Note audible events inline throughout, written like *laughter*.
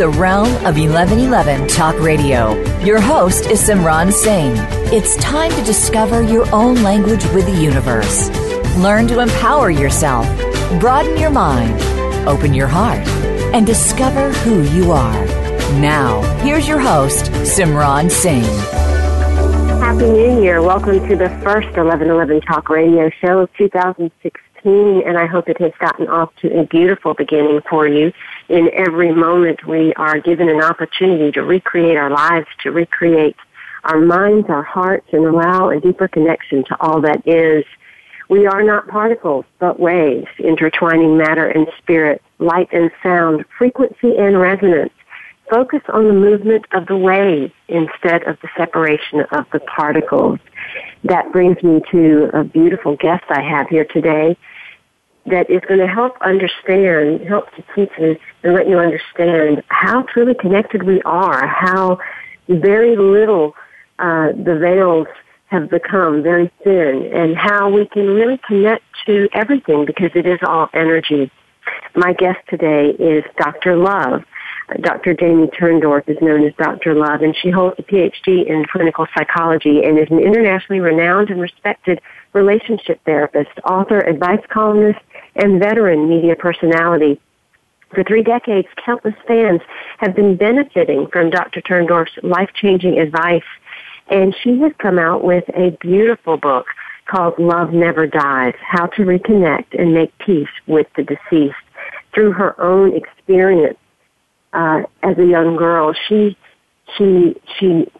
The realm of 1111 Talk Radio. Your host is Simran Singh. It's time to discover your own language with the universe. Learn to empower yourself, broaden your mind, open your heart, and discover who you are. Now, here's your host, Simran Singh. Happy New Year. Welcome to the first 1111 Talk Radio show of 2016 and I hope it has gotten off to a beautiful beginning for you. In every moment, we are given an opportunity to recreate our lives, to recreate our minds, our hearts, and allow a deeper connection to all that is. We are not particles, but waves, intertwining matter and spirit, light and sound, frequency and resonance. Focus on the movement of the waves instead of the separation of the particles. That brings me to a beautiful guest I have here today that is going to help understand, help to teach us and let you understand how truly connected we are, how very little uh, the veils have become very thin, and how we can really connect to everything because it is all energy. My guest today is Dr. Love. Dr. Jamie Turndorf is known as Dr. Love, and she holds a PhD in clinical psychology and is an internationally renowned and respected relationship therapist, author, advice columnist, and veteran media personality. For three decades, countless fans have been benefiting from Dr. Turndorf's life-changing advice, and she has come out with a beautiful book called Love Never Dies, How to Reconnect and Make Peace with the Deceased. Through her own experience uh, as a young girl, she she she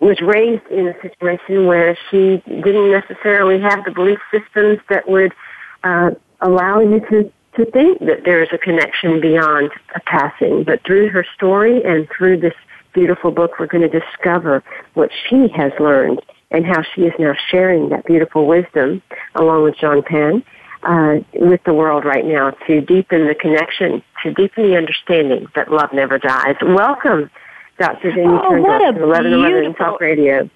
was raised in a situation where she didn't necessarily have the belief systems that would uh, allow you to to think that there is a connection beyond a passing. But through her story and through this beautiful book, we're going to discover what she has learned and how she is now sharing that beautiful wisdom along with John Penn uh, with the world right now to deepen the connection, to deepen the understanding that love never dies. Welcome, Dr. Jamie oh, Turndorf to 1111 Talk Radio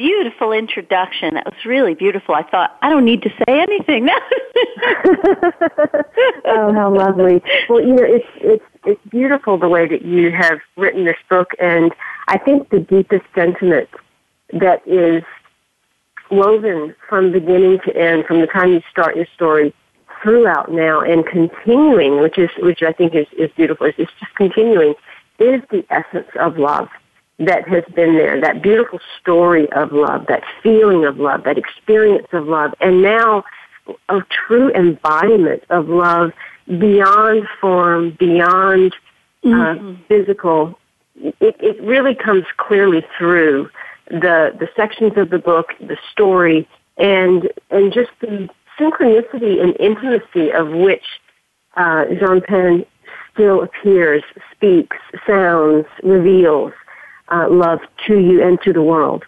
beautiful introduction. That was really beautiful. I thought, I don't need to say anything. *laughs* *laughs* oh, how lovely. Well, you know, it's, it's, it's beautiful the way that you have written this book and I think the deepest sentiment that is woven from beginning to end, from the time you start your story throughout now and continuing, which is, which I think is, is beautiful, is just continuing, is the essence of love that has been there, that beautiful story of love, that feeling of love, that experience of love, and now a true embodiment of love beyond form, beyond uh, mm-hmm. physical. It, it really comes clearly through the the sections of the book, the story, and and just the synchronicity and intimacy of which uh, Jean Penn still appears, speaks, sounds, reveals uh, love to you and to the world.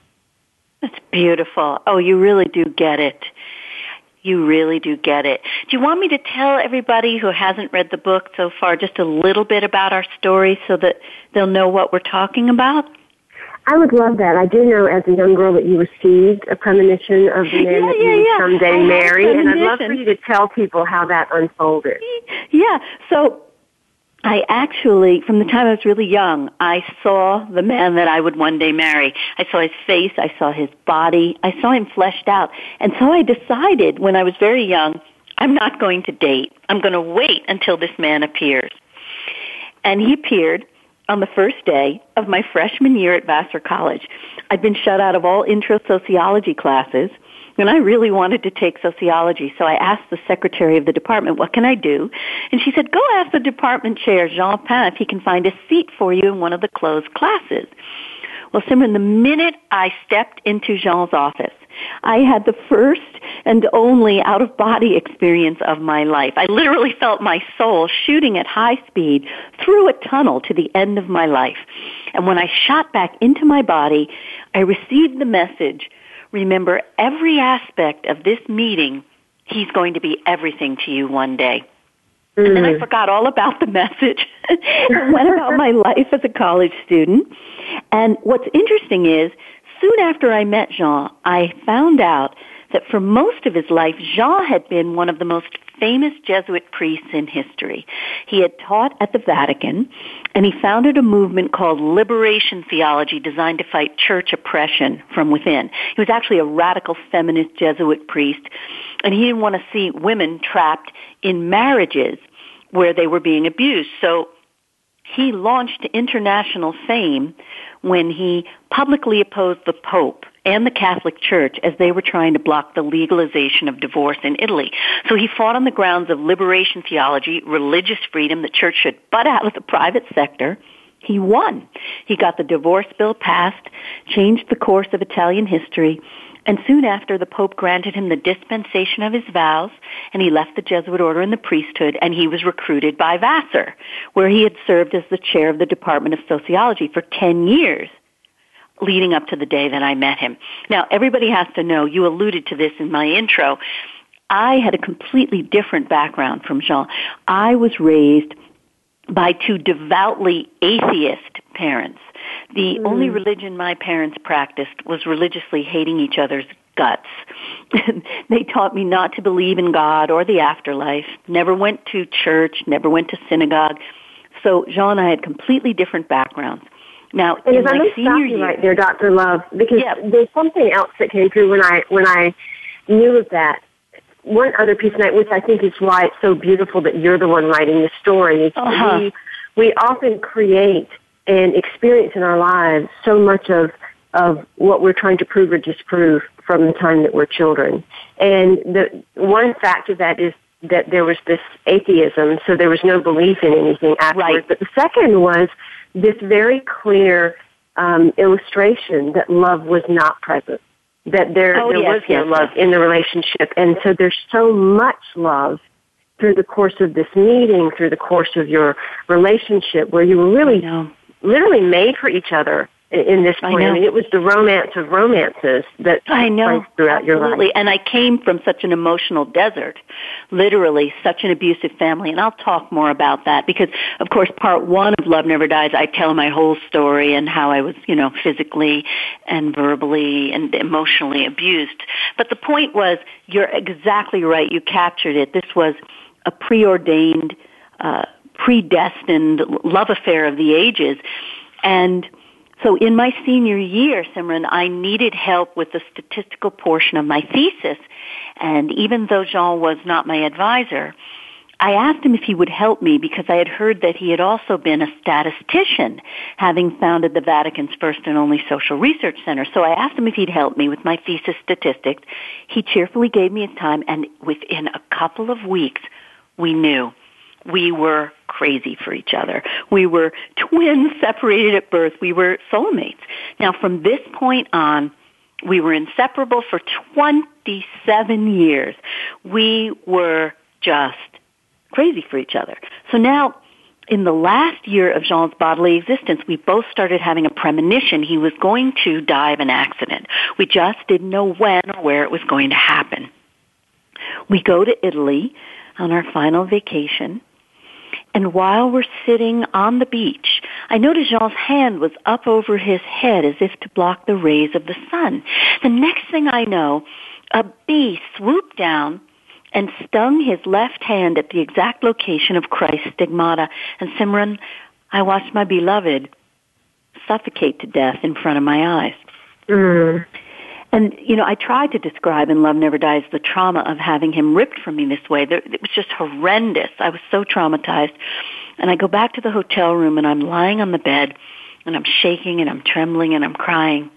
That's beautiful. Oh, you really do get it. You really do get it. Do you want me to tell everybody who hasn't read the book so far just a little bit about our story so that they'll know what we're talking about? I would love that. I do know as a young girl that you received a premonition of the *laughs* man yeah, that yeah, you yeah. someday marry, and I'd love for you to tell people how that unfolded. Yeah. So I actually, from the time I was really young, I saw the man that I would one day marry. I saw his face, I saw his body, I saw him fleshed out. And so I decided when I was very young, I'm not going to date. I'm going to wait until this man appears. And he appeared, on the first day of my freshman year at Vassar College. I'd been shut out of all intro sociology classes, and I really wanted to take sociology, so I asked the secretary of the department, what can I do? And she said, go ask the department chair, Jean Pain, if he can find a seat for you in one of the closed classes. Well, Simran, the minute I stepped into Jean's office, I had the first and only out of body experience of my life. I literally felt my soul shooting at high speed through a tunnel to the end of my life. And when I shot back into my body, I received the message, remember every aspect of this meeting, he's going to be everything to you one day. Mm. And then I mm. forgot all about the message and *laughs* went about my life as a college student. And what's interesting is soon after I met Jean, I found out that for most of his life, Jean had been one of the most famous Jesuit priests in history. He had taught at the Vatican, and he founded a movement called Liberation Theology designed to fight church oppression from within. He was actually a radical feminist Jesuit priest, and he didn't want to see women trapped in marriages where they were being abused. So he launched international fame when he publicly opposed the Pope and the Catholic Church as they were trying to block the legalization of divorce in Italy. So he fought on the grounds of liberation theology, religious freedom, the church should butt out of the private sector. He won. He got the divorce bill passed, changed the course of Italian history, and soon after, the Pope granted him the dispensation of his vows, and he left the Jesuit order and the priesthood, and he was recruited by Vassar, where he had served as the chair of the Department of Sociology for 10 years leading up to the day that I met him. Now, everybody has to know, you alluded to this in my intro, I had a completely different background from Jean. I was raised by two devoutly atheist parents. The mm. only religion my parents practiced was religiously hating each other's guts. *laughs* they taught me not to believe in God or the afterlife, never went to church, never went to synagogue. So Jean and I had completely different backgrounds. Now, and if I may stop you right there, Dr. Love, because yeah. there's something else that came through when I when I knew of that. One other piece, of which I think is why it's so beautiful that you're the one writing the story, is uh-huh. we we often create and experience in our lives so much of of what we're trying to prove or disprove from the time that we're children. And the one fact of that is that there was this atheism, so there was no belief in anything afterwards. Right. But the second was this very clear um, illustration that love was not present, that there, oh, there yes, was no love yes. in the relationship. And so there's so much love through the course of this meeting, through the course of your relationship, where you were really, literally made for each other in this point. I, I, mean, it was the romance of romances that I know throughout absolutely. your life. And I came from such an emotional desert, literally such an abusive family. And I'll talk more about that because, of course, part one of Love Never Dies, I tell my whole story and how I was, you know, physically and verbally and emotionally abused. But the point was, you're exactly right. You captured it. This was a preordained. Uh, predestined love affair of the ages. And so in my senior year, Simran, I needed help with the statistical portion of my thesis. And even though Jean was not my advisor, I asked him if he would help me because I had heard that he had also been a statistician, having founded the Vatican's first and only social research center. So I asked him if he'd help me with my thesis statistics. He cheerfully gave me his time and within a couple of weeks, we knew we were crazy for each other. We were twins separated at birth. We were soulmates. Now from this point on, we were inseparable for 27 years. We were just crazy for each other. So now, in the last year of Jean's bodily existence, we both started having a premonition he was going to die of an accident. We just didn't know when or where it was going to happen. We go to Italy on our final vacation and while we're sitting on the beach, I noticed Jean's hand was up over his head as if to block the rays of the sun. The next thing I know, a bee swooped down and stung his left hand at the exact location of Christ's stigmata. And Simran, I watched my beloved suffocate to death in front of my eyes. Mm. And, you know, I tried to describe in Love Never Dies the trauma of having him ripped from me this way. It was just horrendous. I was so traumatized. And I go back to the hotel room and I'm lying on the bed and I'm shaking and I'm trembling and I'm crying.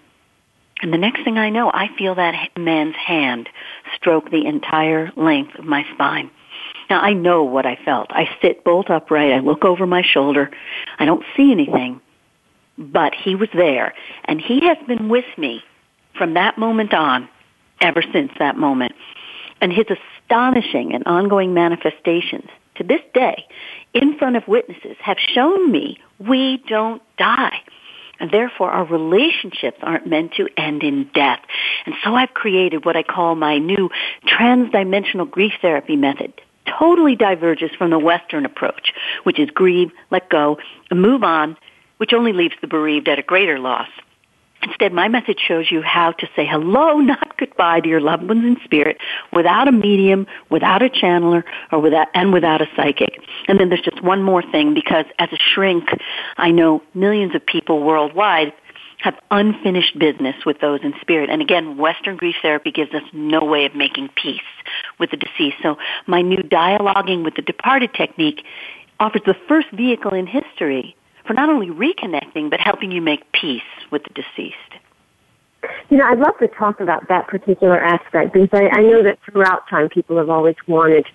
And the next thing I know, I feel that man's hand stroke the entire length of my spine. Now I know what I felt. I sit bolt upright. I look over my shoulder. I don't see anything, but he was there and he has been with me from that moment on ever since that moment. And his astonishing and ongoing manifestations to this day in front of witnesses have shown me we don't die. And therefore our relationships aren't meant to end in death. And so I've created what I call my new transdimensional grief therapy method. Totally diverges from the Western approach, which is grieve, let go, and move on, which only leaves the bereaved at a greater loss. Instead, my message shows you how to say hello, *laughs* not goodbye to your loved ones in spirit without a medium, without a channeler, or without, and without a psychic. And then there's just one more thing because as a shrink, I know millions of people worldwide have unfinished business with those in spirit. And again, Western grief therapy gives us no way of making peace with the deceased. So my new dialoguing with the departed technique offers the first vehicle in history for not only reconnecting, but helping you make peace with the deceased. You know, I'd love to talk about that particular aspect because I, I know that throughout time people have always wanted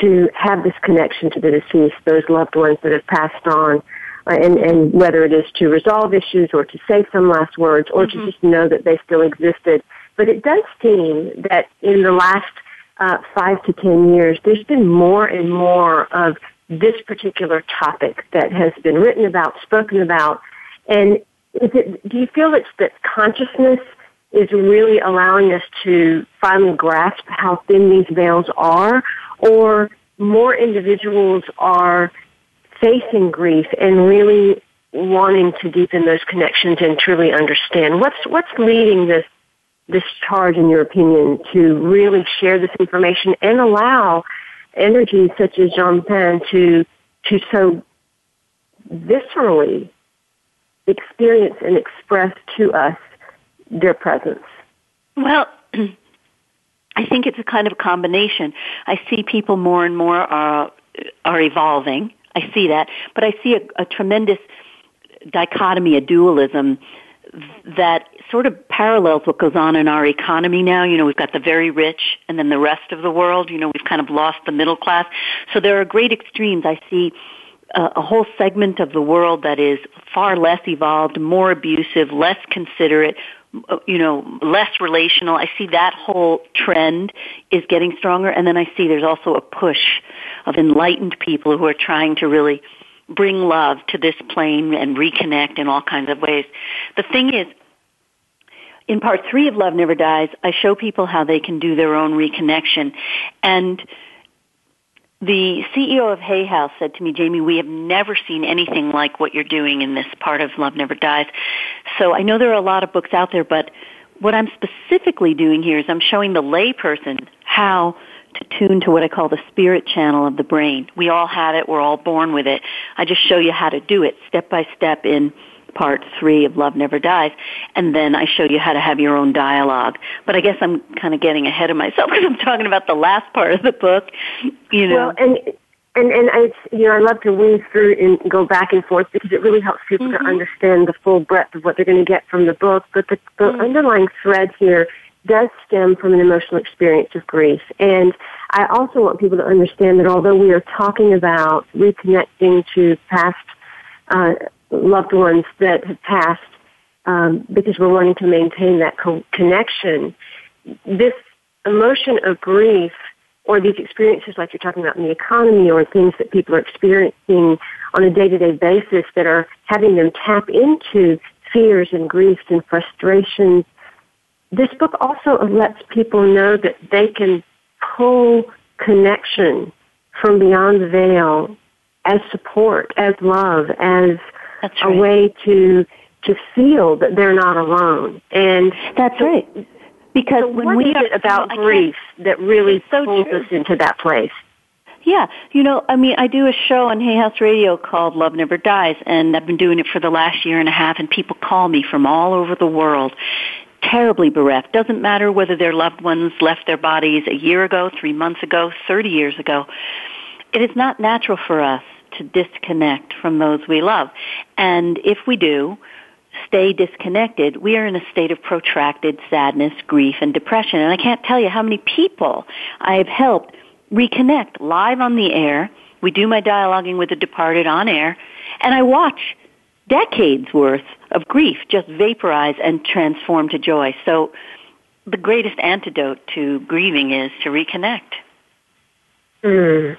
to have this connection to the deceased, those loved ones that have passed on, uh, and, and whether it is to resolve issues or to say some last words or mm-hmm. to just know that they still existed. But it does seem that in the last uh, five to ten years, there's been more and more of this particular topic that has been written about, spoken about, and it, do you feel it's that consciousness is really allowing us to finally grasp how thin these veils are, or more individuals are facing grief and really wanting to deepen those connections and truly understand? What's what's leading this this charge in your opinion to really share this information and allow energies such as Jean Pan to to so viscerally experience and express to us their presence? Well, *clears throat* I think it's a kind of a combination. I see people more and more are are evolving. I see that, but I see a, a tremendous dichotomy, a dualism that sort of parallels what goes on in our economy now. You know, we've got the very rich and then the rest of the world. You know, we've kind of lost the middle class. So there are great extremes. I see a, a whole segment of the world that is far less evolved, more abusive, less considerate, uh, you know, less relational. I see that whole trend is getting stronger. And then I see there's also a push of enlightened people who are trying to really bring love to this plane and reconnect in all kinds of ways. The thing is, in part three of Love Never Dies, I show people how they can do their own reconnection. And the CEO of Hay House said to me, Jamie, we have never seen anything like what you're doing in this part of Love Never Dies. So I know there are a lot of books out there, but what I'm specifically doing here is I'm showing the layperson how to tune to what I call the spirit channel of the brain. We all have it. We're all born with it. I just show you how to do it step by step in part three of Love Never Dies, and then I show you how to have your own dialogue. But I guess I'm kind of getting ahead of myself *laughs* because I'm talking about the last part of the book. You know, well, and and and I, you know, I love to weave through and go back and forth because it really helps people mm-hmm. to understand the full breadth of what they're going to get from the book. But the, the mm-hmm. underlying thread here does stem from an emotional experience of grief. And I also want people to understand that although we are talking about reconnecting to past uh, loved ones that have passed, um, because we're wanting to maintain that co- connection, this emotion of grief or these experiences like you're talking about in the economy or things that people are experiencing on a day-to-day basis that are having them tap into fears and griefs and frustrations this book also lets people know that they can pull connection from beyond the veil as support, as love, as right. a way to to feel that they're not alone. And that's so, right. Because so when we are about grief that really so pulls true. us into that place. Yeah, you know, I mean, I do a show on Hay House Radio called Love Never Dies, and I've been doing it for the last year and a half, and people call me from all over the world terribly bereft. Doesn't matter whether their loved ones left their bodies a year ago, three months ago, 30 years ago. It is not natural for us to disconnect from those we love. And if we do, stay disconnected, we are in a state of protracted sadness, grief, and depression. And I can't tell you how many people I have helped reconnect live on the air. We do my dialoguing with the departed on air, and I watch decades worth of grief just vaporize and transform to joy. So the greatest antidote to grieving is to reconnect. Mm.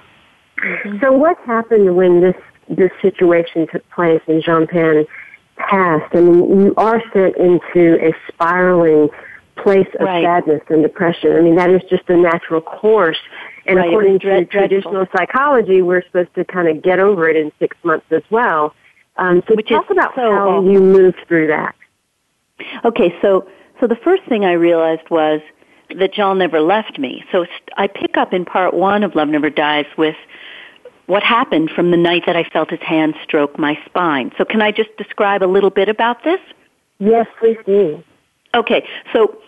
Mm-hmm. So what happened when this this situation took place and Jean Pan passed? I mean, you are sent into a spiraling place of right. sadness and depression. I mean, that is just a natural course. And right. according to traditional psychology, we're supposed to kind of get over it in six months as well. Um, so Which talk about so how awful. you moved through that. Okay, so so the first thing I realized was that John never left me. So I pick up in part one of Love Never Dies with what happened from the night that I felt his hand stroke my spine. So can I just describe a little bit about this? Yes, please do. Okay, so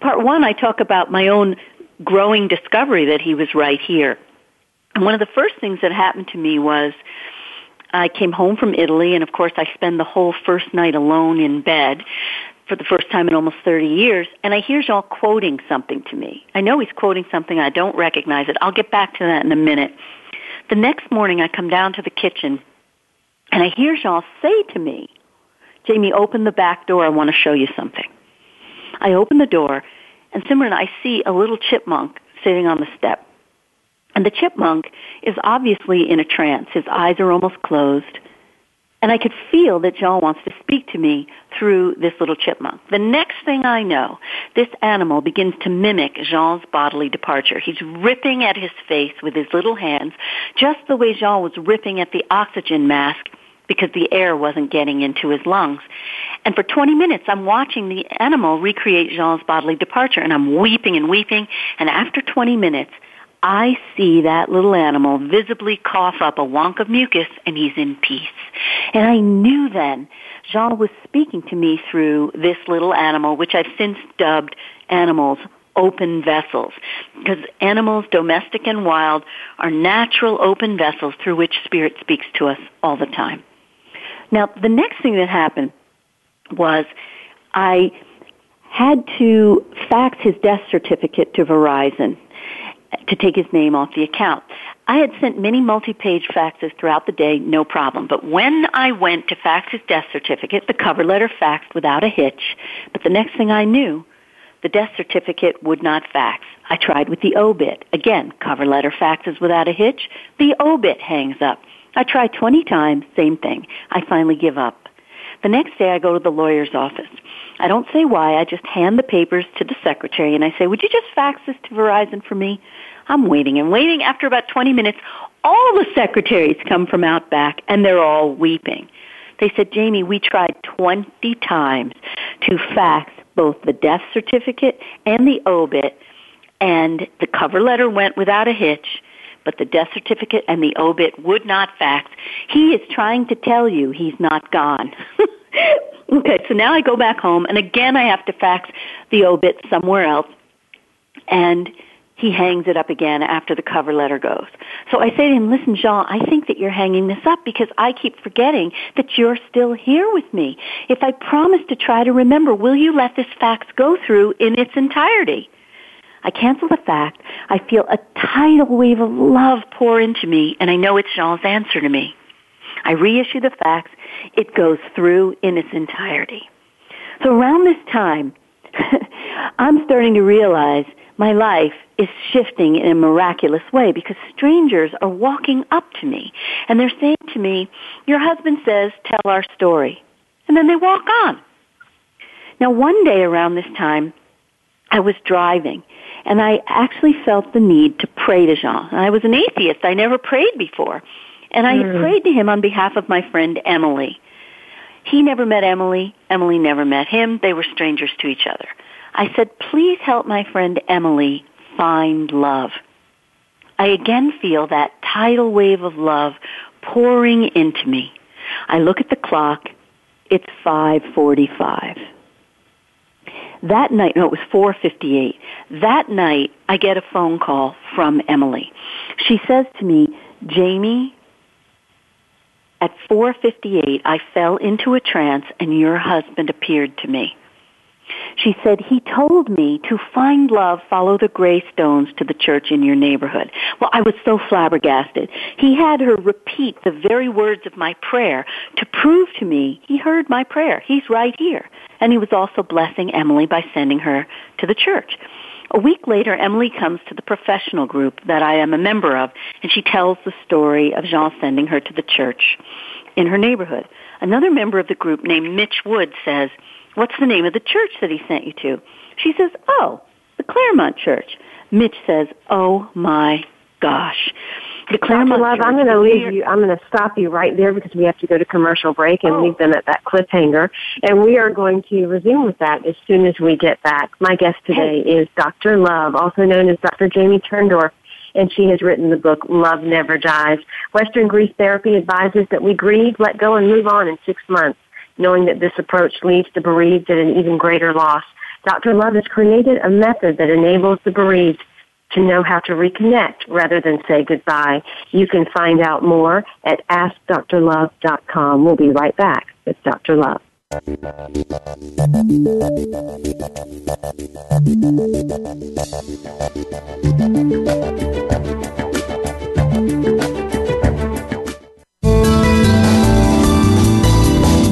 part one, I talk about my own growing discovery that he was right here. And one of the first things that happened to me was I came home from Italy, and of course, I spend the whole first night alone in bed for the first time in almost 30 years, and I hear Jean quoting something to me. I know he's quoting something, I don't recognize it. I'll get back to that in a minute. The next morning, I come down to the kitchen, and I hear Jean say to me, Jamie, open the back door, I want to show you something. I open the door, and Simran, I see a little chipmunk sitting on the step. And the chipmunk is obviously in a trance. His eyes are almost closed. And I could feel that Jean wants to speak to me through this little chipmunk. The next thing I know, this animal begins to mimic Jean's bodily departure. He's ripping at his face with his little hands, just the way Jean was ripping at the oxygen mask because the air wasn't getting into his lungs. And for 20 minutes, I'm watching the animal recreate Jean's bodily departure, and I'm weeping and weeping. And after 20 minutes, I see that little animal visibly cough up a wonk of mucus and he's in peace. And I knew then Jean was speaking to me through this little animal, which I've since dubbed animals open vessels. Because animals, domestic and wild, are natural open vessels through which spirit speaks to us all the time. Now, the next thing that happened was I had to fax his death certificate to Verizon to take his name off the account. I had sent many multi-page faxes throughout the day, no problem. But when I went to fax his death certificate, the cover letter faxed without a hitch. But the next thing I knew, the death certificate would not fax. I tried with the obit. Again, cover letter faxes without a hitch. The obit hangs up. I tried 20 times, same thing. I finally give up. The next day I go to the lawyer's office. I don't say why, I just hand the papers to the secretary and I say, would you just fax this to Verizon for me? I'm waiting and waiting. After about 20 minutes, all the secretaries come from out back and they're all weeping. They said, Jamie, we tried 20 times to fax both the death certificate and the obit and the cover letter went without a hitch but the death certificate and the obit would not fax. He is trying to tell you he's not gone. *laughs* okay, so now I go back home and again I have to fax the obit somewhere else and he hangs it up again after the cover letter goes. So I say to him, listen, Jean, I think that you're hanging this up because I keep forgetting that you're still here with me. If I promise to try to remember, will you let this fax go through in its entirety? I cancel the fact. I feel a tidal wave of love pour into me, and I know it's Jean's answer to me. I reissue the fax. It goes through in its entirety. So around this time, *laughs* I'm starting to realize my life is shifting in a miraculous way because strangers are walking up to me and they're saying to me, your husband says, tell our story. And then they walk on. Now one day around this time, I was driving and I actually felt the need to pray to Jean. I was an atheist. I never prayed before. And I Mm. prayed to him on behalf of my friend Emily. He never met Emily. Emily never met him. They were strangers to each other. I said, please help my friend Emily find love. I again feel that tidal wave of love pouring into me. I look at the clock. It's 545. That night, no, it was 458. That night, I get a phone call from Emily. She says to me, Jamie, At 4:58, I fell into a trance and your husband appeared to me. She said, He told me to find love, follow the gray stones to the church in your neighborhood. Well, I was so flabbergasted. He had her repeat the very words of my prayer to prove to me he heard my prayer. He's right here. And he was also blessing Emily by sending her to the church. A week later, Emily comes to the professional group that I am a member of, and she tells the story of Jean sending her to the church in her neighborhood. Another member of the group named Mitch Wood says, What's the name of the church that he sent you to? She says, Oh, the Claremont Church. Mitch says, Oh my gosh. The. Love, I'm going to leave you. I'm going to stop you right there because we have to go to commercial break and oh. leave them at that cliffhanger. And we are going to resume with that as soon as we get back. My guest today hey. is Dr. Love, also known as Dr. Jamie Turndorf and she has written the book Love Never Dies. Western Grief Therapy advises that we grieve, let go, and move on in six months knowing that this approach leads the bereaved at an even greater loss. Dr. Love has created a method that enables the bereaved to know how to reconnect rather than say goodbye. You can find out more at AskDrLove.com. We'll be right back with Dr. Love.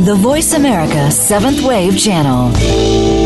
The Voice America Seventh Wave Channel.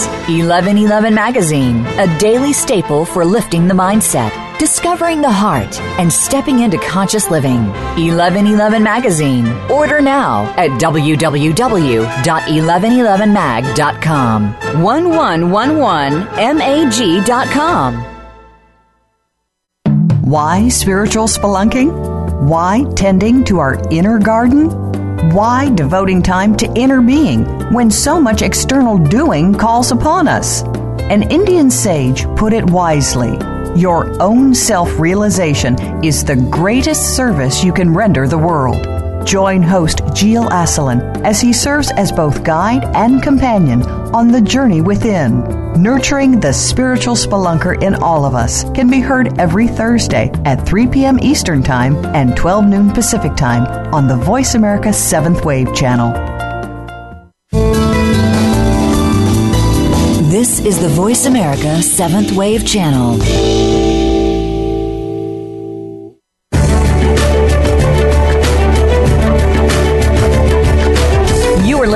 is 1111 Magazine, a daily staple for lifting the mindset, discovering the heart, and stepping into conscious living. 1111 Magazine. Order now at www.1111mag.com. 1111mag.com. Why spiritual spelunking? Why tending to our inner garden? Why devoting time to inner being when so much external doing calls upon us? An Indian sage put it wisely Your own self realization is the greatest service you can render the world. Join host Gilles Asselin as he serves as both guide and companion on the journey within. Nurturing the Spiritual Spelunker in All of Us can be heard every Thursday at 3 p.m. Eastern Time and 12 noon Pacific Time on the Voice America 7th Wave channel. This is the Voice America 7th Wave channel.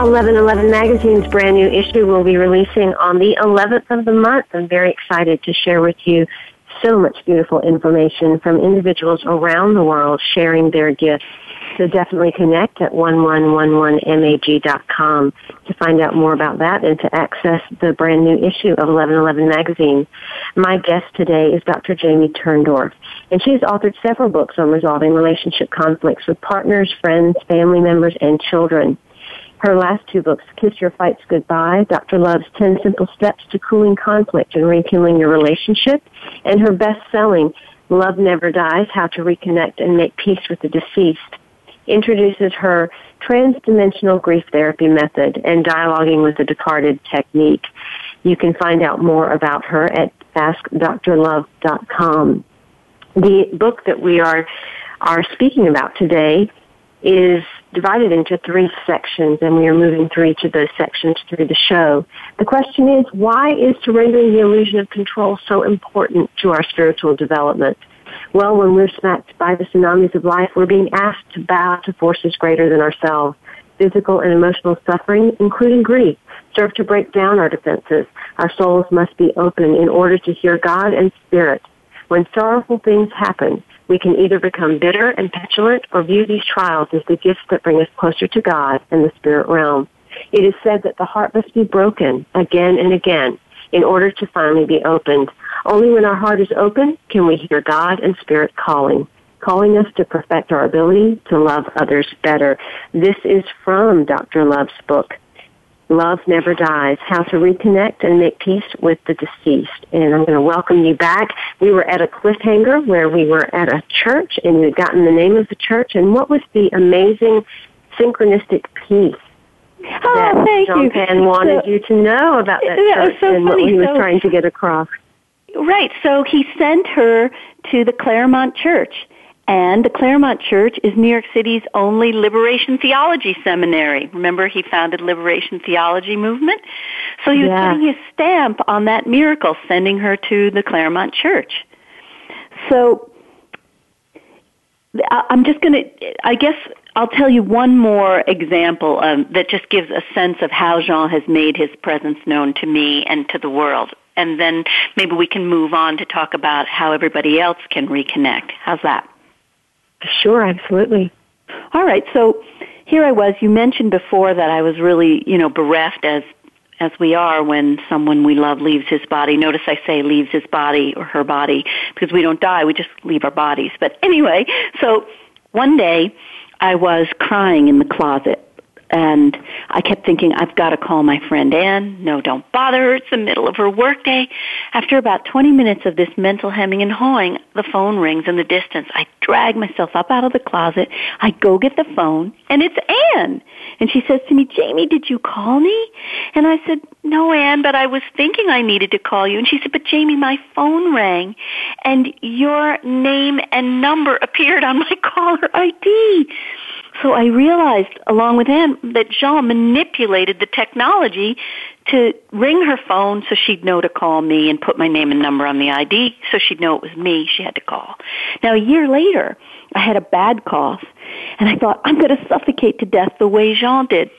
1111 Magazine's brand new issue will be releasing on the 11th of the month. I'm very excited to share with you so much beautiful information from individuals around the world sharing their gifts. So definitely connect at 1111mag.com to find out more about that and to access the brand new issue of 1111 Magazine. My guest today is Dr. Jamie Turndorf, and she has authored several books on resolving relationship conflicts with partners, friends, family members, and children. Her last two books, Kiss Your Fights Goodbye, Dr. Love's 10 Simple Steps to Cooling Conflict and Rekindling Your Relationship, and her best-selling Love Never Dies, How to Reconnect and Make Peace with the Deceased, introduces her transdimensional grief therapy method and dialoguing with the departed technique. You can find out more about her at askdrlove.com. The book that we are, are speaking about today is divided into three sections, and we are moving through each of those sections through the show. The question is, why is surrendering the illusion of control so important to our spiritual development? Well, when we're smacked by the tsunamis of life, we're being asked to bow to forces greater than ourselves. Physical and emotional suffering, including grief, serve to break down our defenses. Our souls must be open in order to hear God and Spirit. When sorrowful things happen, we can either become bitter and petulant or view these trials as the gifts that bring us closer to God and the spirit realm. It is said that the heart must be broken again and again in order to finally be opened. Only when our heart is open can we hear God and Spirit calling, calling us to perfect our ability to love others better. This is from Dr. Love's book, Love Never Dies, How to Reconnect and Make Peace with the Deceased. And I'm going to welcome you back. We were at a cliffhanger where we were at a church and you had gotten the name of the church and what was the amazing synchronistic piece oh, that thank Jean you. Pan wanted So- you to know about that it church so and what he was So- trying to get across. Right. So he sent her to the Claremont Church. And the Claremont Church is New York City's only liberation theology seminary. Remember, he founded Liberation Theology Movement? So he was Yeah. putting his stamp on that miracle, sending her to the Claremont Church. So I'm just going to, I guess I'll tell you one more example um, that just gives a sense of how Jean has made his presence known to me and to the world. And then maybe we can move on to talk about how everybody else can reconnect. How's that? Sure, absolutely. All right, so here I was. You mentioned before that I was really, you know, bereft as as we are when someone we love leaves his body. Notice I say leaves his body or her body because we don't die, we just leave our bodies. But anyway, so one day I was crying in the closet and I kept thinking, I've got to call my friend Anne. No, don't bother her. It's the middle of her workday. After about 20 minutes of this mental hemming and hawing, the phone rings in the distance. I drag myself up out of the closet. I go get the phone, and it's Anne. And she says to me, Jamie, did you call me? And I said, no, Anne, but I was thinking I needed to call you. And she said, but Jamie, my phone rang, and your name and number appeared on my *laughs* caller ID. So I realized, along with him, that Jean manipulated the technology to ring her phone so she'd know to call me and put my name and number on the ID so she'd know it was me she had to call. Now, a year later, I had a bad cough, and I thought, I'm going to suffocate to death the way Jean did.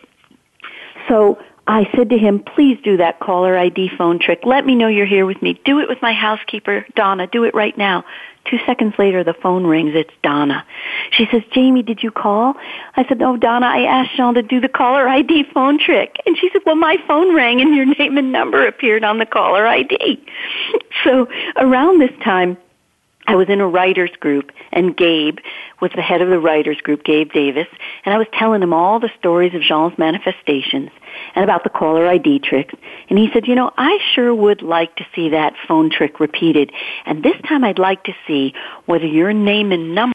So I said to him, please do that caller ID phone trick. Let me know you're here with me. Do it with my housekeeper, Donna. Do it right now. Two seconds later, the phone rings. It's Donna. She says, Jamie, did you call? I said, no, Donna, I asked Jean to do the caller ID phone trick. And she said, well, my phone rang and your name and number appeared on the caller ID. *laughs* So around this time, I was in a writers group and Gabe was the head of the writers group, Gabe Davis, and I was telling him all the stories of Jean's manifestations and about the caller ID tricks. And he said, you know, I sure would like to see that phone trick repeated. And this time I'd like to see whether your name and number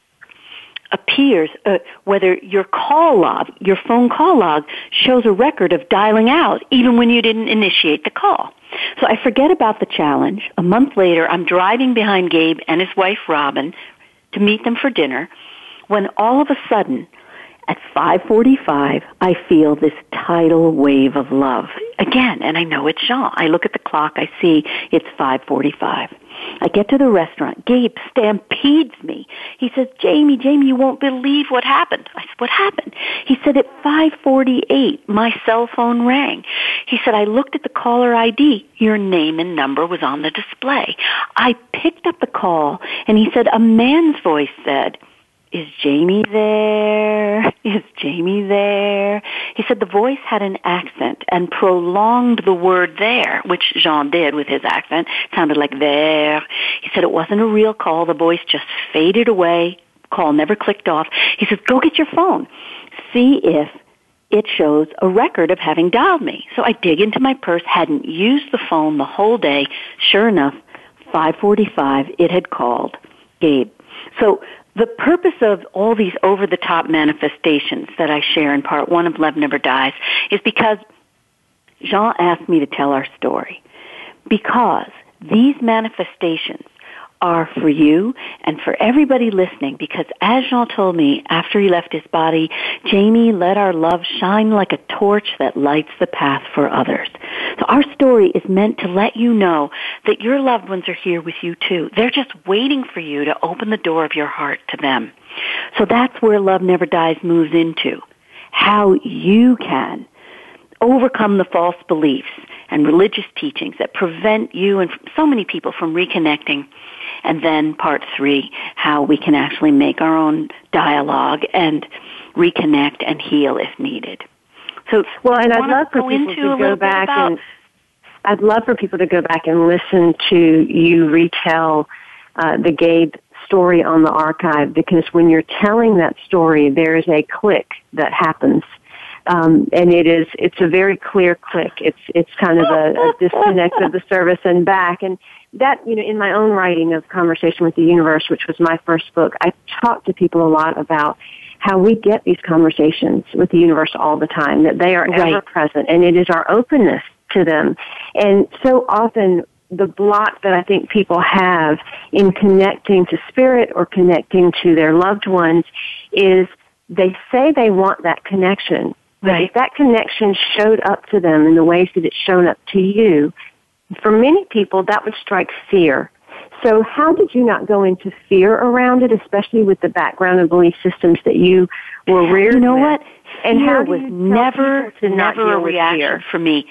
appears, uh, whether your call log, your phone call log shows a record of dialing out even when you didn't initiate the call. So I forget about the challenge. A month later, I'm driving behind Gabe and his wife Robin to meet them for dinner when all of a sudden at 5:45 I feel this tidal wave of love again and I know it's Jean. I look at the clock, I see it's 5:45. I get to the restaurant. Gabe stampedes me. He says, Jamie, Jamie, you won't believe what happened. I said, what happened? He said, at 548, my cell phone rang. He said, I looked at the caller ID. Your name and number was on the display. I picked up the call and he said, a man's voice said, is Jamie there? *laughs* Is Jamie there? He said the voice had an accent and prolonged the word there, which Jean did with his accent. It sounded like there. He said it wasn't a real call. The voice just faded away. Call never clicked off. He says, go get your phone. See if it shows a record of having dialed me. So I dig into my purse, hadn't used the phone the whole day. Sure enough, 545, it had called Gabe. So the purpose of all these over the top manifestations that I share in part one of Love Never Dies is because Jean asked me to tell our story. Because these manifestations are for you and for everybody listening because as Jean told me after he left his body, Jamie, let our love shine like a torch that lights the path for others. So our story is meant to let you know that your loved ones are here with you too. They're just waiting for you to open the door of your heart to them. So that's where Love Never Dies moves into. How you can overcome the false beliefs and religious teachings that prevent you and so many people from reconnecting. And then part three, how we can actually make our own dialogue and reconnect and heal if needed. So, well, and I'd love for people to go back and I'd love for people to go back and listen to you retell uh, the Gabe story on the archive because when you're telling that story, there is a click that happens um, and it is it's a very clear click. It's it's kind of a, a disconnect of the service and back, and that you know in my own writing of Conversation with the Universe, which was my first book, I talk to people a lot about how we get these conversations with the universe all the time, that they are right. ever present, and it is our openness to them. And so often the block that I think people have in connecting to spirit or connecting to their loved ones is they say they want that connection, Right. If that connection showed up to them in the ways that it's shown up to you, for many people that would strike fear. So how did you not go into fear around it, especially with the background and belief systems that you were reared You know with? what? And fear was never, never a reaction fear? for me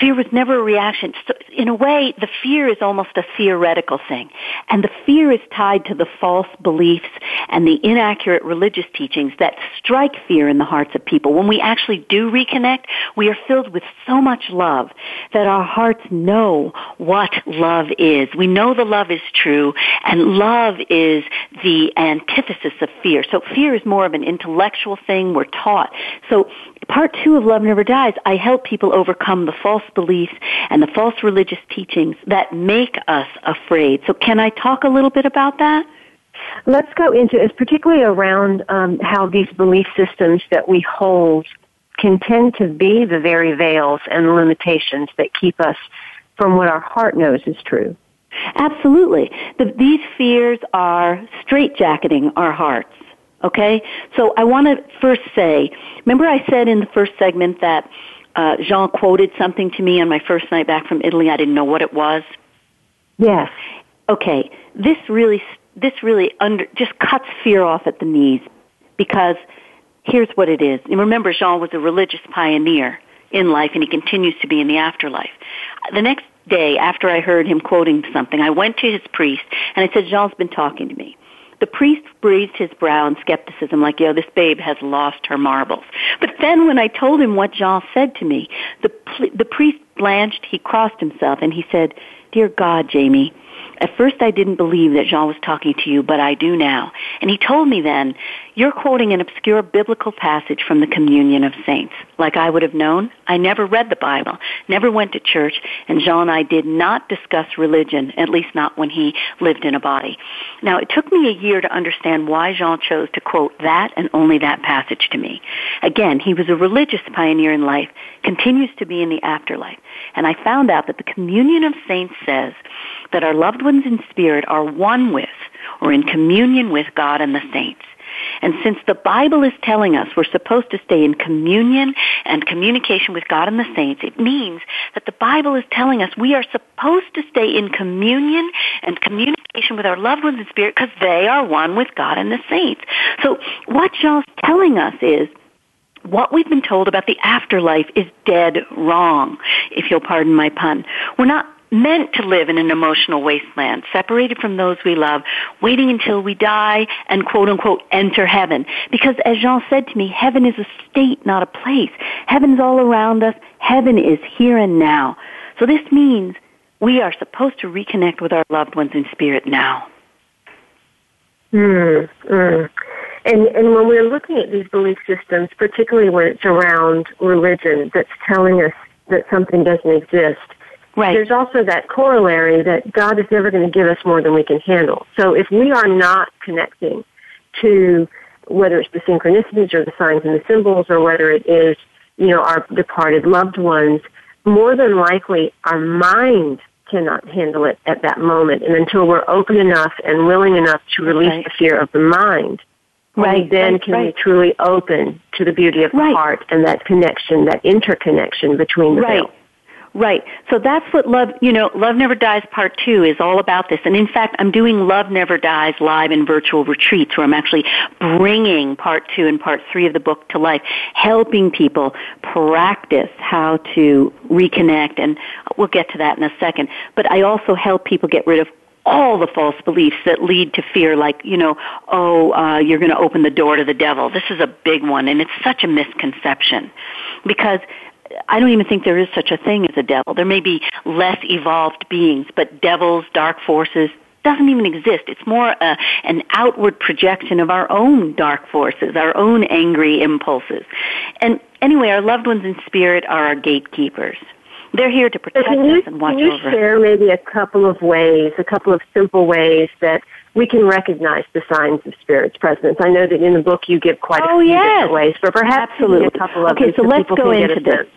fear was never a reaction. So in a way, the fear is almost a theoretical thing. And the fear is tied to the false beliefs and the inaccurate religious teachings that strike fear in the hearts of people. When we actually do reconnect, we are filled with so much love that our hearts know what love is. We know the love is true and love is the antithesis of fear. So fear is more of an intellectual thing. We're taught. So part two of Love Never Dies, I help people overcome the false beliefs and the false religious teachings that make us afraid. So can I talk a little bit about that? Let's go into it, particularly around um, how these belief systems that we hold can tend to be the very veils and limitations that keep us from what our heart knows is true. Absolutely. The, these fears are straitjacketing our hearts. Okay? So I want to first say, remember I said in the first segment that uh, Jean quoted something to me on my first night back from Italy. I didn't know what it was. Yes. Okay. This really, this really under, just cuts fear off at the knees because here's what it is. And remember, Jean was a religious pioneer in life and he continues to be in the afterlife. The next day after I heard him quoting something, I went to his priest and I said, Jean's been talking to me. The priest raised his brow in skepticism, like, yo, this babe has lost her marbles. But then when I told him what Jean said to me, the, the priest blanched, he crossed himself, and he said, Dear God, Jamie, at first I didn't believe that Jean was talking to you, but I do now. And he told me then, you're quoting an obscure biblical passage from the Communion of Saints. Like I would have known, I never read the Bible, never went to church, and Jean and I did not discuss religion, at least not when he lived in a body. Now, it took me a year to understand why Jean chose to quote that and only that passage to me. Again, he was a religious pioneer in life, continues to be in the afterlife. And I found out that the Communion of Saints says that our loved ones in spirit are one with or in communion with God and the saints. And since the Bible is telling us we're supposed to stay in communion and communication with God and the saints, it means that the Bible is telling us we are supposed to stay in communion and communication with our loved ones in spirit because they are one with God and the saints. So what Jean's telling us is what we've been told about the afterlife is dead wrong, if you'll pardon my pun. We're not meant to live in an emotional wasteland, separated from those we love, waiting until we die and quote unquote enter heaven. Because as Jean said to me, heaven is a state, not a place. Heaven's all around us. Heaven is here and now. So this means we are supposed to reconnect with our loved ones in spirit now. Mm, mm. And and when we're looking at these belief systems, particularly when it's around religion that's telling us that something doesn't exist, Right. There's also that corollary that God is never going to give us more than we can handle. So if we are not connecting to whether it's the synchronicities or the signs and the symbols or whether it is, you know, our departed loved ones, more than likely our mind cannot handle it at that moment. And until we're open enough and willing enough to release right. the fear of the mind, right. then right. can right. we truly open to the beauty of the heart and that connection, that interconnection between the right. Right. So that's what Love, you know, Love Never Dies Part 2 is all about this. And in fact, I'm doing Love Never Dies live in virtual retreats where I'm actually bringing Part 2 and Part 3 of the book to life, helping people practice how to reconnect. And we'll get to that in a second. But I also help people get rid of all the false beliefs that lead to fear, like, you know, oh, uh, you're going to open the door to the devil. This is a big one, and it's such a misconception. Because I don't even think there is such a thing as a devil. There may be less evolved beings, but devils, dark forces, doesn't even exist. It's more uh, an outward projection of our own dark forces, our own angry impulses. And anyway, our loved ones in spirit are our gatekeepers. They're here to protect so you, us and watch can you over share maybe a couple of ways, a couple of simple ways that we can recognize the signs of spirit's presence? I know that in the book you give quite oh, a few yes. different ways, but perhaps Absolutely. a couple of okay, so so let's go into this. Sense.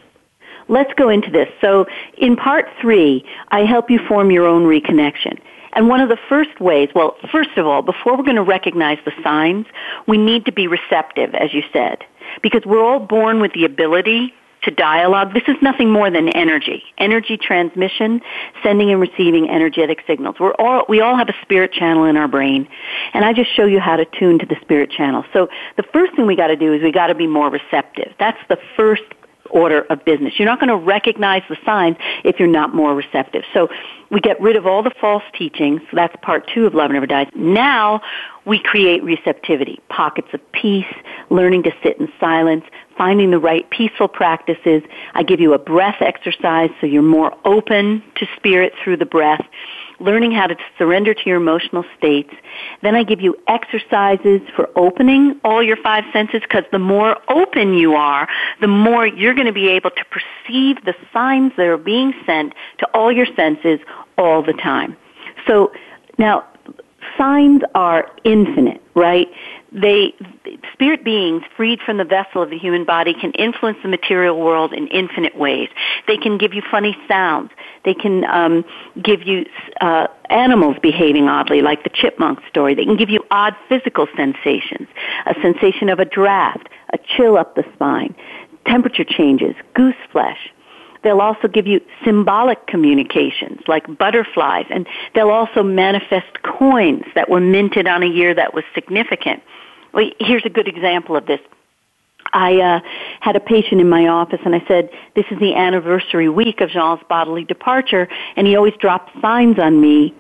Let's go into this. So in part three, I help you form your own reconnection. And one of the first ways, well, first of all, before we're going to recognize the signs, we need to be receptive, as you said, because we're all born with the ability to dialogue. This is nothing more than energy. Energy transmission, sending and receiving energetic signals. We're all, we all have a spirit channel in our brain. And I just show you how to tune to the spirit channel. So the first thing we got to do is we got to be more receptive. That's the first order of business. You're not going to recognize the signs if you're not more receptive. So we get rid of all the false teachings. That's part two of Love Never Dies. Now we create receptivity, pockets of peace, learning to sit in silence, finding the right peaceful practices. I give you a breath exercise so you're more open to spirit through the breath learning how to surrender to your emotional states. Then I give you exercises for opening all your five senses because the more open you are, the more you're going to be able to perceive the signs that are being sent to all your senses all the time. So now, signs are infinite, right? They, spirit beings freed from the vessel of the human body can influence the material world in infinite ways. They can give you funny sounds. They can um, give you uh, animals behaving oddly, like the chipmunk story. They can give you odd physical sensations, a sensation of a draft, a chill up the spine, temperature changes, goose flesh. They'll also give you symbolic communications like butterflies, and they'll also manifest coins that were minted on a year that was significant. Well, here's a good example of this. I uh, had a patient in my office, and I said, "This is the anniversary week of Jean's bodily departure," and he always dropped signs on me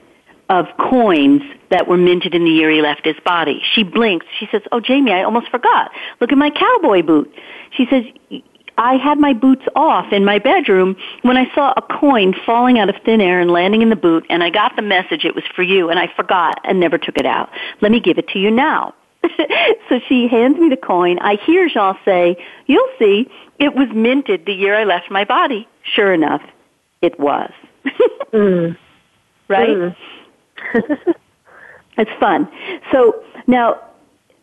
of coins that were minted in the year he left his body. She blinks. She says, "Oh, Jamie, I almost forgot. Look at my cowboy boot." She says, I had my boots off in my bedroom when I saw a coin falling out of thin air and landing in the boot, and I got the message it was for you, and I forgot and never took it out. Let me give it to you now. *laughs* so she hands me the coin. I hear Jean say, You'll see, it was minted the year I left my body. Sure enough, it was. *laughs* mm. Right? Mm. *laughs* it's fun. So now,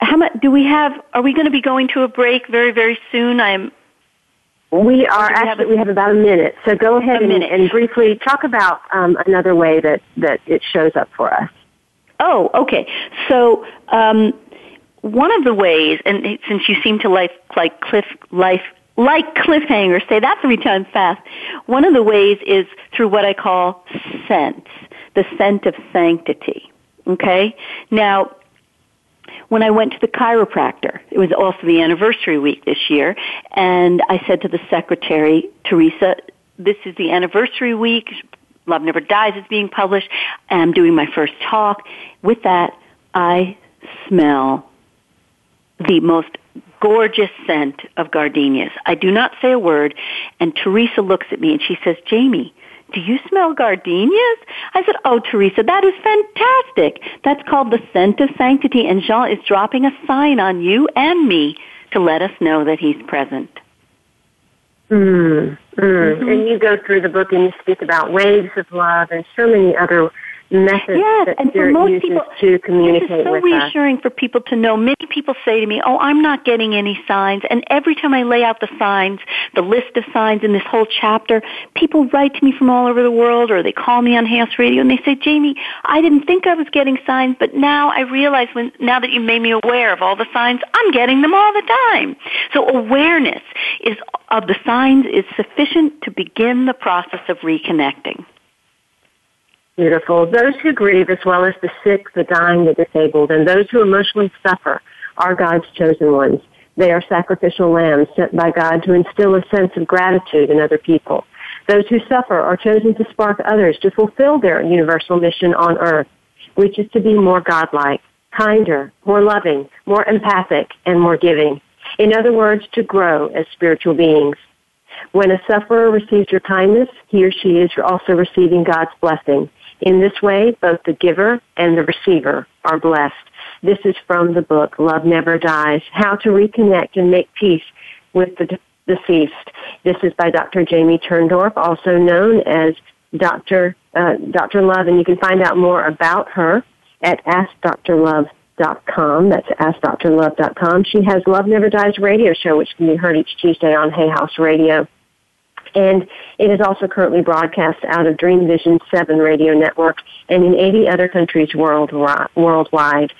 how much do we have? Are we going to be going to a break very, very soon? I'm we are we actually we have about a minute, so go ahead and, and, briefly talk about um, another way that that it shows up for us. Oh, okay. So um, one of the ways, and since you seem to like like cliff life like cliffhangers, say that three times fast. One of the ways is through what I call scent, the scent of sanctity. Okay, now when I went to the chiropractor. It was also the anniversary week this year, and I said to the secretary, Teresa, this is the anniversary week. Love Never Dies is being published. I'm doing my first talk. With that, I smell the most gorgeous scent of gardenias. I do not say a word, and Teresa looks at me and she says, Jamie, do you smell gardenias? I said, oh, Teresa, that is fantastic. That's called the scent of sanctity, and Jean is dropping a sign on you and me to let us know that he's present. Mm, mm. Mm-hmm. And you go through the book and you speak about waves of love and so many other methods yes, that and Spirit for most uses people, to communicate this is so reassuring us. for people to know. Many people say to me, "Oh, I'm not getting any signs," and every time I lay out the signs, the list of signs in this whole chapter, people write to me from all over the world, or they call me on House Radio and they say, "Jamie, I didn't think I was getting signs, but now I realize when now that you made me aware of all the signs, I'm getting them all the time." So awareness is of the signs is sufficient to begin the process of reconnecting. Beautiful. Those who grieve, as well as the sick, the dying, the disabled, and those who emotionally suffer, are God's chosen ones. They are sacrificial lambs sent by God to instill a sense of gratitude in other people. Those who suffer are chosen to spark others to fulfill their universal mission on earth, which is to be more godlike, kinder, more loving, more empathic, and more giving. In other words, to grow as spiritual beings. When a sufferer receives your kindness, he or she is also receiving God's blessing. In this way, both the giver and the receiver are blessed. This is from the book Love Never Dies, How to Reconnect and Make Peace with the Deceased. This is by Dr. Jamie Turndorf, also known as Dr. Uh, Dr. Love, and you can find out more about her at AskDrLove.com. That's AskDrLove.com. She has Love Never Dies radio show, which can be heard each Tuesday on Hay House Radio. And it is also currently broadcast out of Dream Vision 7 radio network and in 80 other countries world, worldwide.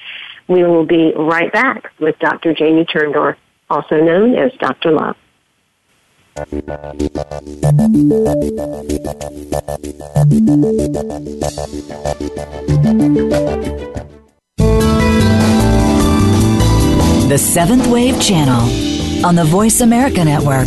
We will be right back with Dr. Jamie Turndorf, also known as Dr. Love. The Seventh Wave Channel on the Voice America Network.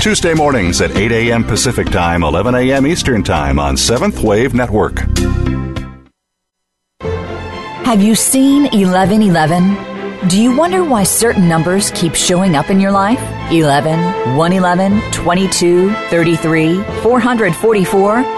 Tuesday mornings at 8 a.m. Pacific Time, 11 a.m. Eastern Time on Seventh Wave Network. Have you seen 1111? Do you wonder why certain numbers keep showing up in your life? 11, 111, 22, 33, 444?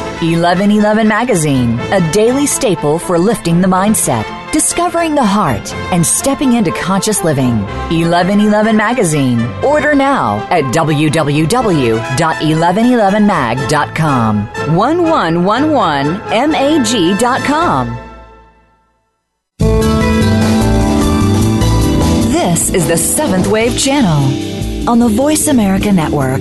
1111 Magazine, a daily staple for lifting the mindset, discovering the heart, and stepping into conscious living. 1111 Magazine. Order now at www.1111mag.com. 1111mag.com. This is the Seventh Wave Channel on the Voice America Network.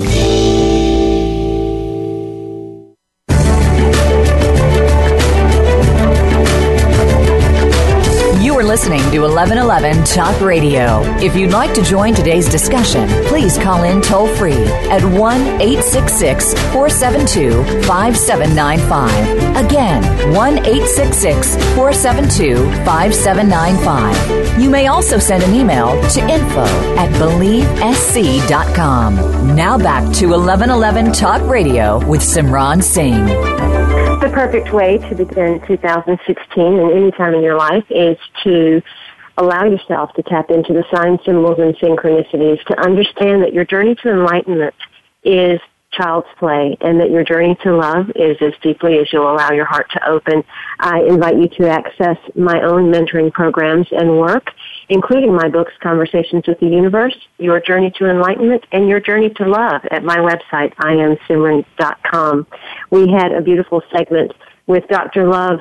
1111 Talk Radio. If you'd like to join today's discussion, please call in toll free at 1 866 472 5795. Again, 1 866 472 5795. You may also send an email to info at believesc.com. Now back to 1111 Talk Radio with Simran Singh. The perfect way to begin 2016 and any time in your life is to allow yourself to tap into the signs, symbols, and synchronicities to understand that your journey to enlightenment is child's play and that your journey to love is as deeply as you'll allow your heart to open. I invite you to access my own mentoring programs and work, including my books, Conversations with the Universe, Your Journey to Enlightenment, and Your Journey to Love at my website, iamsimran.com. We had a beautiful segment with Dr. Love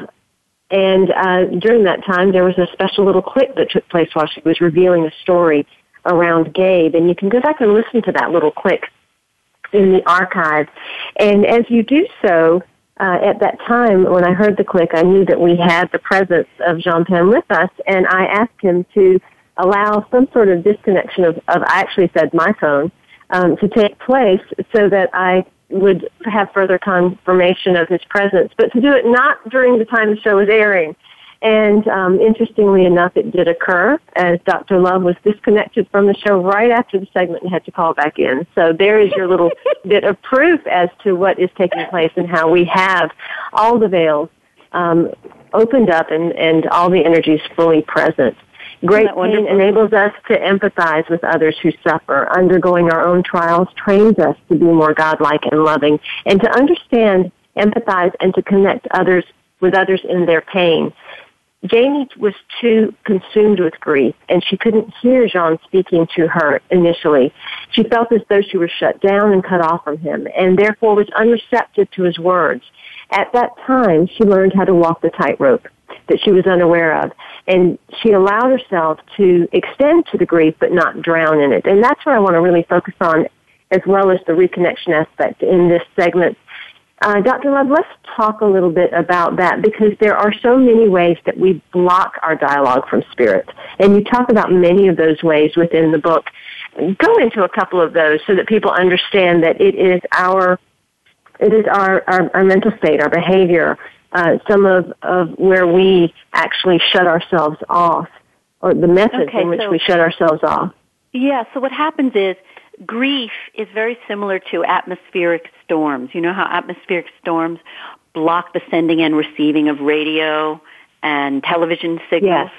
and uh, during that time, there was a special little clip that took place while she was revealing a story around Gabe. And you can go back and listen to that little clip in the archive. And as you do so, uh, at that time, when I heard the click, I knew that we had the presence of Jean Pen with us, and I asked him to allow some sort of disconnection of, of I actually said my phone, um, to take place so that I would have further confirmation of his presence, but to do it not during the time the show was airing. And um, interestingly enough, it did occur as Dr. Love was disconnected from the show right after the segment and had to call back in. So there is your little *laughs* bit of proof as to what is taking place and how we have all the veils um, opened up and, and all the energies fully present. Great pain enables us to empathize with others who suffer. Undergoing our own trials trains us to be more godlike and loving and to understand, empathize, and to connect others with others in their pain. Jamie was too consumed with grief and she couldn't hear Jean speaking to her initially. She felt as though she was shut down and cut off from him and therefore was unreceptive to his words. At that time, she learned how to walk the tightrope that she was unaware of. And she allowed herself to extend to the grief but not drown in it. And that's what I want to really focus on as well as the reconnection aspect in this segment uh, Dr. Love, let's talk a little bit about that because there are so many ways that we block our dialogue from spirit. And you talk about many of those ways within the book. Go into a couple of those so that people understand that it is our, it is our, our, our mental state, our behavior, uh, some of, of where we actually shut ourselves off or the methods okay, in which so, we shut ourselves off. Yeah, so what happens is grief is very similar to atmospheric storms. You know how atmospheric storms block the sending and receiving of radio and television signals? Yes.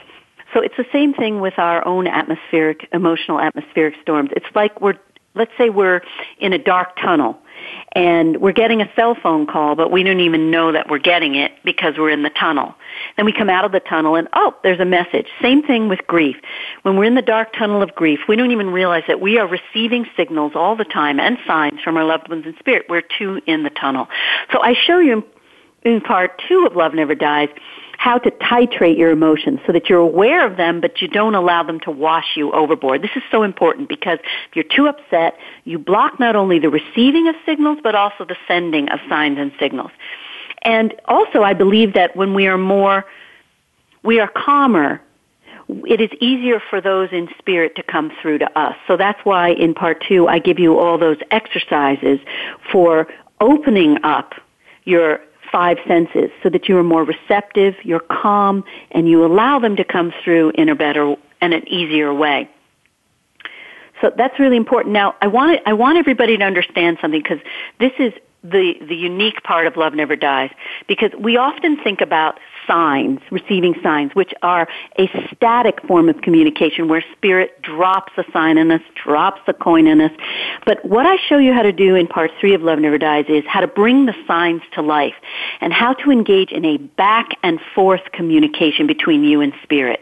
So it's the same thing with our own atmospheric, emotional atmospheric storms. It's like we're, let's say we're in a dark tunnel and we're getting a cell phone call, but we don't even know that we're getting it because we're in the tunnel. Then we come out of the tunnel and, oh, there's a message. Same thing with grief. When we're in the dark tunnel of grief, we don't even realize that we are receiving signals all the time and signs from our loved ones in spirit. We're too in the tunnel. So I show you in part two of Love Never Dies how to titrate your emotions so that you're aware of them, but you don't allow them to wash you overboard. This is so important because if you're too upset, you block not only the receiving of signals, but also the sending of signs and signals. And also, I believe that when we are more, we are calmer, it is easier for those in spirit to come through to us. So that's why in part two, I give you all those exercises for opening up your five senses so that you are more receptive, you're calm, and you allow them to come through in a better and an easier way. So that's really important. Now, I want I want everybody to understand something because this is the the unique part of Love Never Dies because we often think about signs, receiving signs, which are a static form of communication where spirit drops a sign in us, drops a coin in us. But what I show you how to do in part three of Love Never Dies is how to bring the signs to life and how to engage in a back and forth communication between you and spirit.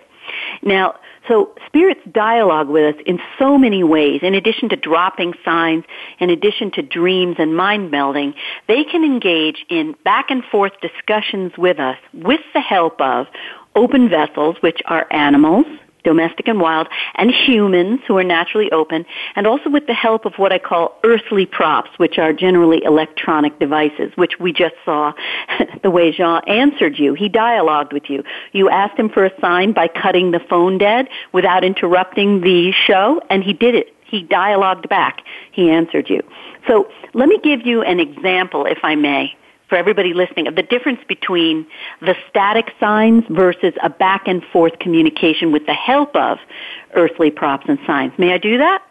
Now, so spirits dialogue with us in so many ways. In addition to dropping signs, in addition to dreams and mind melding, they can engage in back and forth discussions with us with the help of open vessels, which are animals, domestic and wild, and humans who are naturally open, and also with the help of what I call earthly props, which are generally electronic devices, which we just saw *laughs* the way Jean answered you. He dialogued with you. You asked him for a sign by cutting the phone dead without interrupting the show, and he did it. He dialogued back. He answered you. So let me give you an example, if I may for everybody listening of the difference between the static signs versus a back and forth communication with the help of earthly props and signs. May I do that?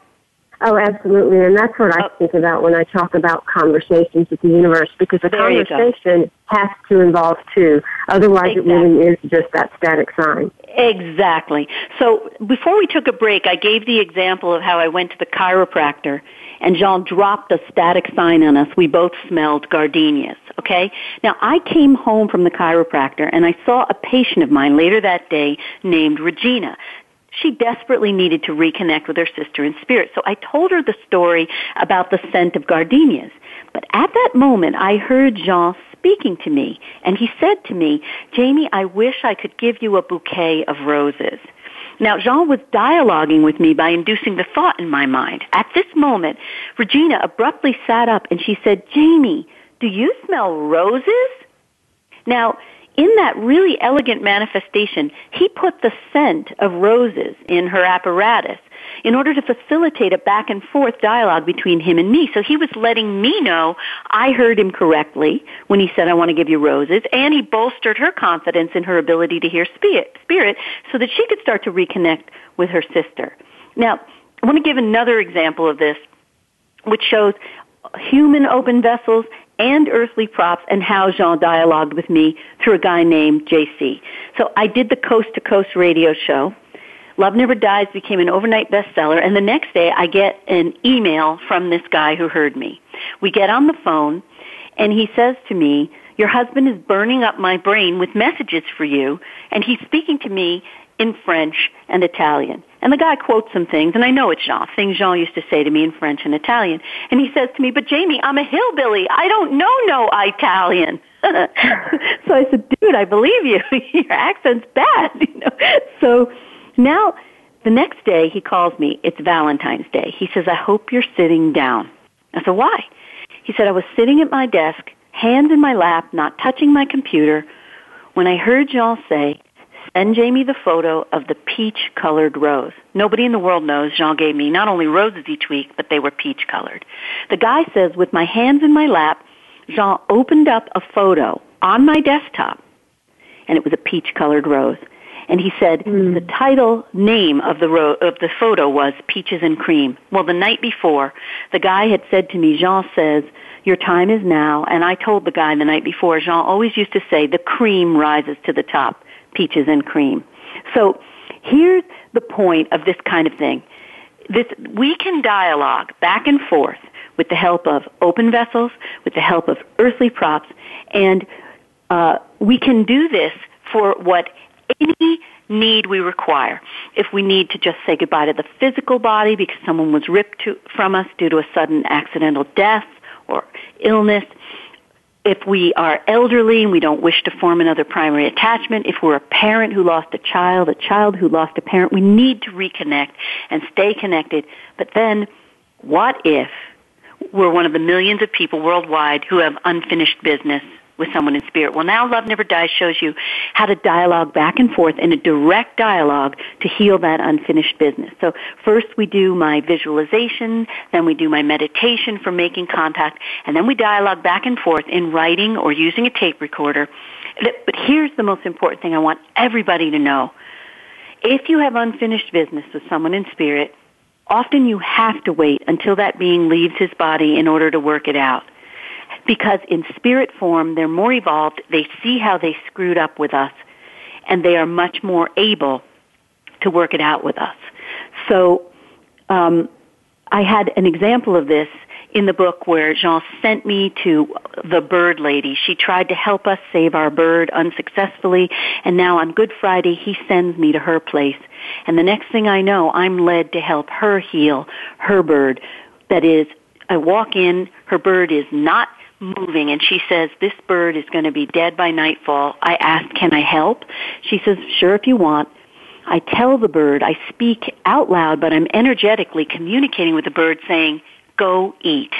Oh, absolutely. And that's what I oh. think about when I talk about conversations with the universe because a there conversation has to involve two. Otherwise exactly. it really is just that static sign. Exactly. So before we took a break, I gave the example of how I went to the chiropractor and Jean dropped a static sign on us. We both smelled gardenias, okay? Now I came home from the chiropractor and I saw a patient of mine later that day named Regina. She desperately needed to reconnect with her sister in spirit. So I told her the story about the scent of gardenias. But at that moment, I heard Jean speaking to me, and he said to me, Jamie, I wish I could give you a bouquet of roses. Now, Jean was dialoguing with me by inducing the thought in my mind. At this moment, Regina abruptly sat up and she said, Jamie, do you smell roses? Now, in that really elegant manifestation, he put the scent of roses in her apparatus in order to facilitate a back and forth dialogue between him and me. So he was letting me know I heard him correctly when he said, I want to give you roses, and he bolstered her confidence in her ability to hear spirit, so that she could start to reconnect with her sister. Now, I want to give another example of this, which shows human open vessels and earthly props and how Jean dialogued with me through a guy named JC. So I did the coast to coast radio show Love Never Dies became an overnight bestseller, and the next day I get an email from this guy who heard me. We get on the phone, and he says to me, Your husband is burning up my brain with messages for you, and he's speaking to me in French and Italian. And the guy quotes some things, and I know it's Jean, things Jean used to say to me in French and Italian. And he says to me, but Jamie, I'm a hillbilly. I don't know no Italian. *laughs* so I said, dude, I believe you. *laughs* Your accent's bad. *laughs* You know? So now, the next day he calls me. It's Valentine's Day. He says, I hope you're sitting down. I said, why? He said, I was sitting at my desk, hands in my lap, not touching my computer, when I heard Jean say, send Jamie the photo of the peach colored rose. Nobody in the world knows Jean gave me not only roses each week, but they were peach colored. The guy says, with my hands in my lap, Jean opened up a photo on my desktop, and it was a peach colored rose and he said mm. the title name of the ro- of the photo was Peaches and Cream. Well, the night before, the guy had said to me, Jean says, your time is now, and I told the guy the night before, Jean always used to say, the cream rises to the top, peaches and cream. So here's the point of this kind of thing. This, we can dialogue back and forth with the help of open vessels, with the help of earthly props, and uh, we can do this for what any need we require. If we need to just say goodbye to the physical body because someone was ripped to, from us due to a sudden accidental death or illness, if we are elderly and we don't wish to form another primary attachment, if we're a parent who lost a child, a child who lost a parent, we need to reconnect and stay connected. But then, what if we're one of the millions of people worldwide who have unfinished business with someone in spirit. Well, now Love Never Dies shows you how to dialogue back and forth in a direct dialogue to heal that unfinished business. So first we do my visualization, then we do my meditation for making contact, and then we dialogue back and forth in writing or using a tape recorder. But here's the most important thing I want everybody to know. If you have unfinished business with someone in spirit, often you have to wait until that being leaves his body in order to work it out because in spirit form they're more evolved, they see how they screwed up with us, and they are much more able to work it out with us. So um, I had an example of this in the book where Jean sent me to the bird lady. She tried to help us save our bird unsuccessfully, and now on Good Friday he sends me to her place. And the next thing I know, I'm led to help her heal her bird. That is, I walk in, her bird is not moving and she says this bird is going to be dead by nightfall. I ask can i help? She says sure if you want. I tell the bird i speak out loud but i'm energetically communicating with the bird saying go eat.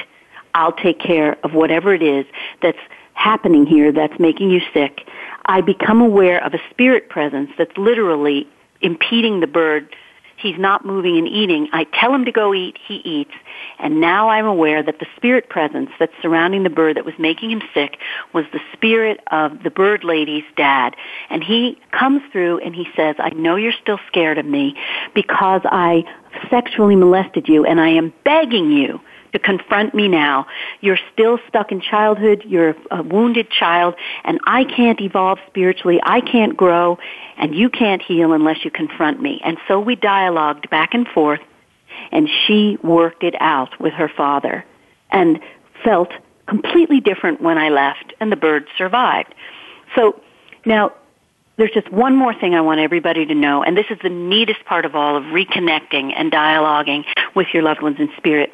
I'll take care of whatever it is that's happening here that's making you sick. I become aware of a spirit presence that's literally impeding the bird he's not moving and eating. I tell him to go eat, he eats. And now I'm aware that the spirit presence that's surrounding the bird that was making him sick was the spirit of the bird lady's dad. And he comes through and he says, I know you're still scared of me because I sexually molested you and I am begging you to confront me now. You're still stuck in childhood. You're a wounded child and I can't evolve spiritually. I can't grow and you can't heal unless you confront me. And so we dialogued back and forth and she worked it out with her father and felt completely different when I left and the bird survived. So now there's just one more thing I want everybody to know, and this is the neatest part of all of reconnecting and dialoguing with your loved ones in spirit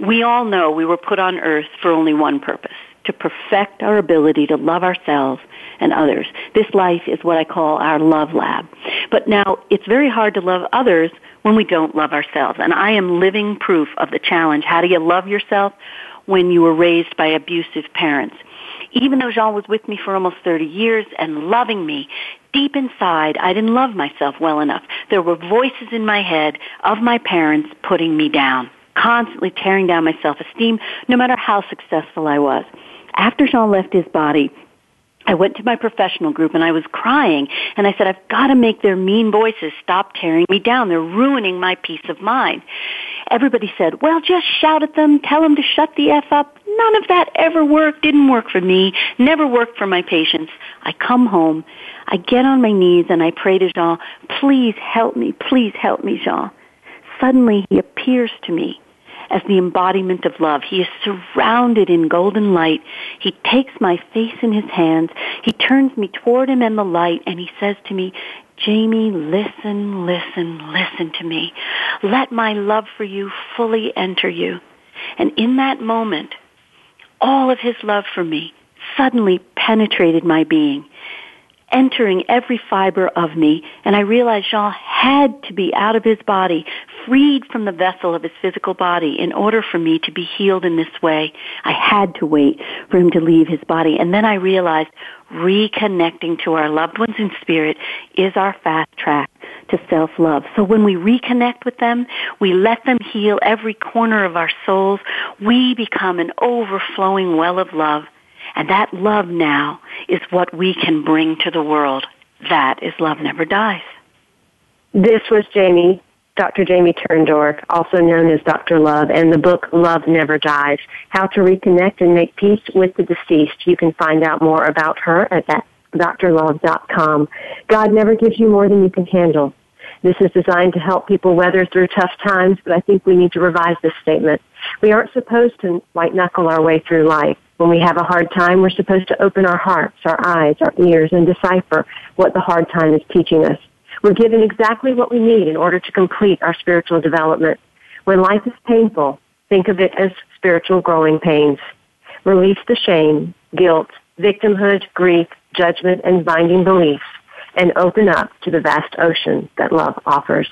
we all know we were put on earth for only one purpose to perfect our ability to love ourselves and others. This life is what I call our love lab. But now, it's very hard to love others when we don't love ourselves. And I am living proof of the challenge. How do you love yourself when you were raised by abusive parents? Even though Jean was with me for almost 30 years and loving me, deep inside, I didn't love myself well enough. There were voices in my head of my parents putting me down, constantly tearing down my self-esteem, no matter how successful I was. After Jean left his body, I went to my professional group and I was crying and I said, I've got to make their mean voices stop tearing me down. They're ruining my peace of mind. Everybody said, well, just shout at them, tell them to shut the F up. None of that ever worked, didn't work for me, never worked for my patients. I come home, I get on my knees and I pray to Jean, please help me, please help me, Jean. Suddenly he appears to me as the embodiment of love. He is surrounded in golden light. He takes my face in his hands. He turns me toward him and the light and he says to me, Jamie, listen, listen, listen to me. Let my love for you fully enter you. And in that moment, all of his love for me suddenly penetrated my being entering every fiber of me, and I realized Jean had to be out of his body, freed from the vessel of his physical body in order for me to be healed in this way. I had to wait for him to leave his body. And then I realized reconnecting to our loved ones in spirit is our fast track to self-love. So when we reconnect with them, we let them heal every corner of our souls, we become an overflowing well of love and that love now is what we can bring to the world. That is Love Never Dies. This was Jamie, Dr. Jamie Turndorf, also known as Dr. Love, and the book Love Never Dies, How to Reconnect and Make Peace with the Deceased. You can find out more about her at drlove.com. God never gives you more than you can handle. This is designed to help people weather through tough times, but I think we need to revise this statement. We aren't supposed to white knuckle our way through life. When we have a hard time, we're supposed to open our hearts, our eyes, our ears, and decipher what the hard time is teaching us. We're given exactly what we need in order to complete our spiritual development. When life is painful, think of it as spiritual growing pains. Release the shame, guilt, victimhood, grief, judgment, and binding beliefs, and open up to the vast ocean that love offers.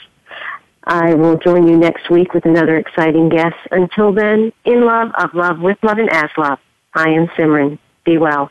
I will join you next week with another exciting guest. Until then, in love, of love, with love, and as love. I am Simran. Be well.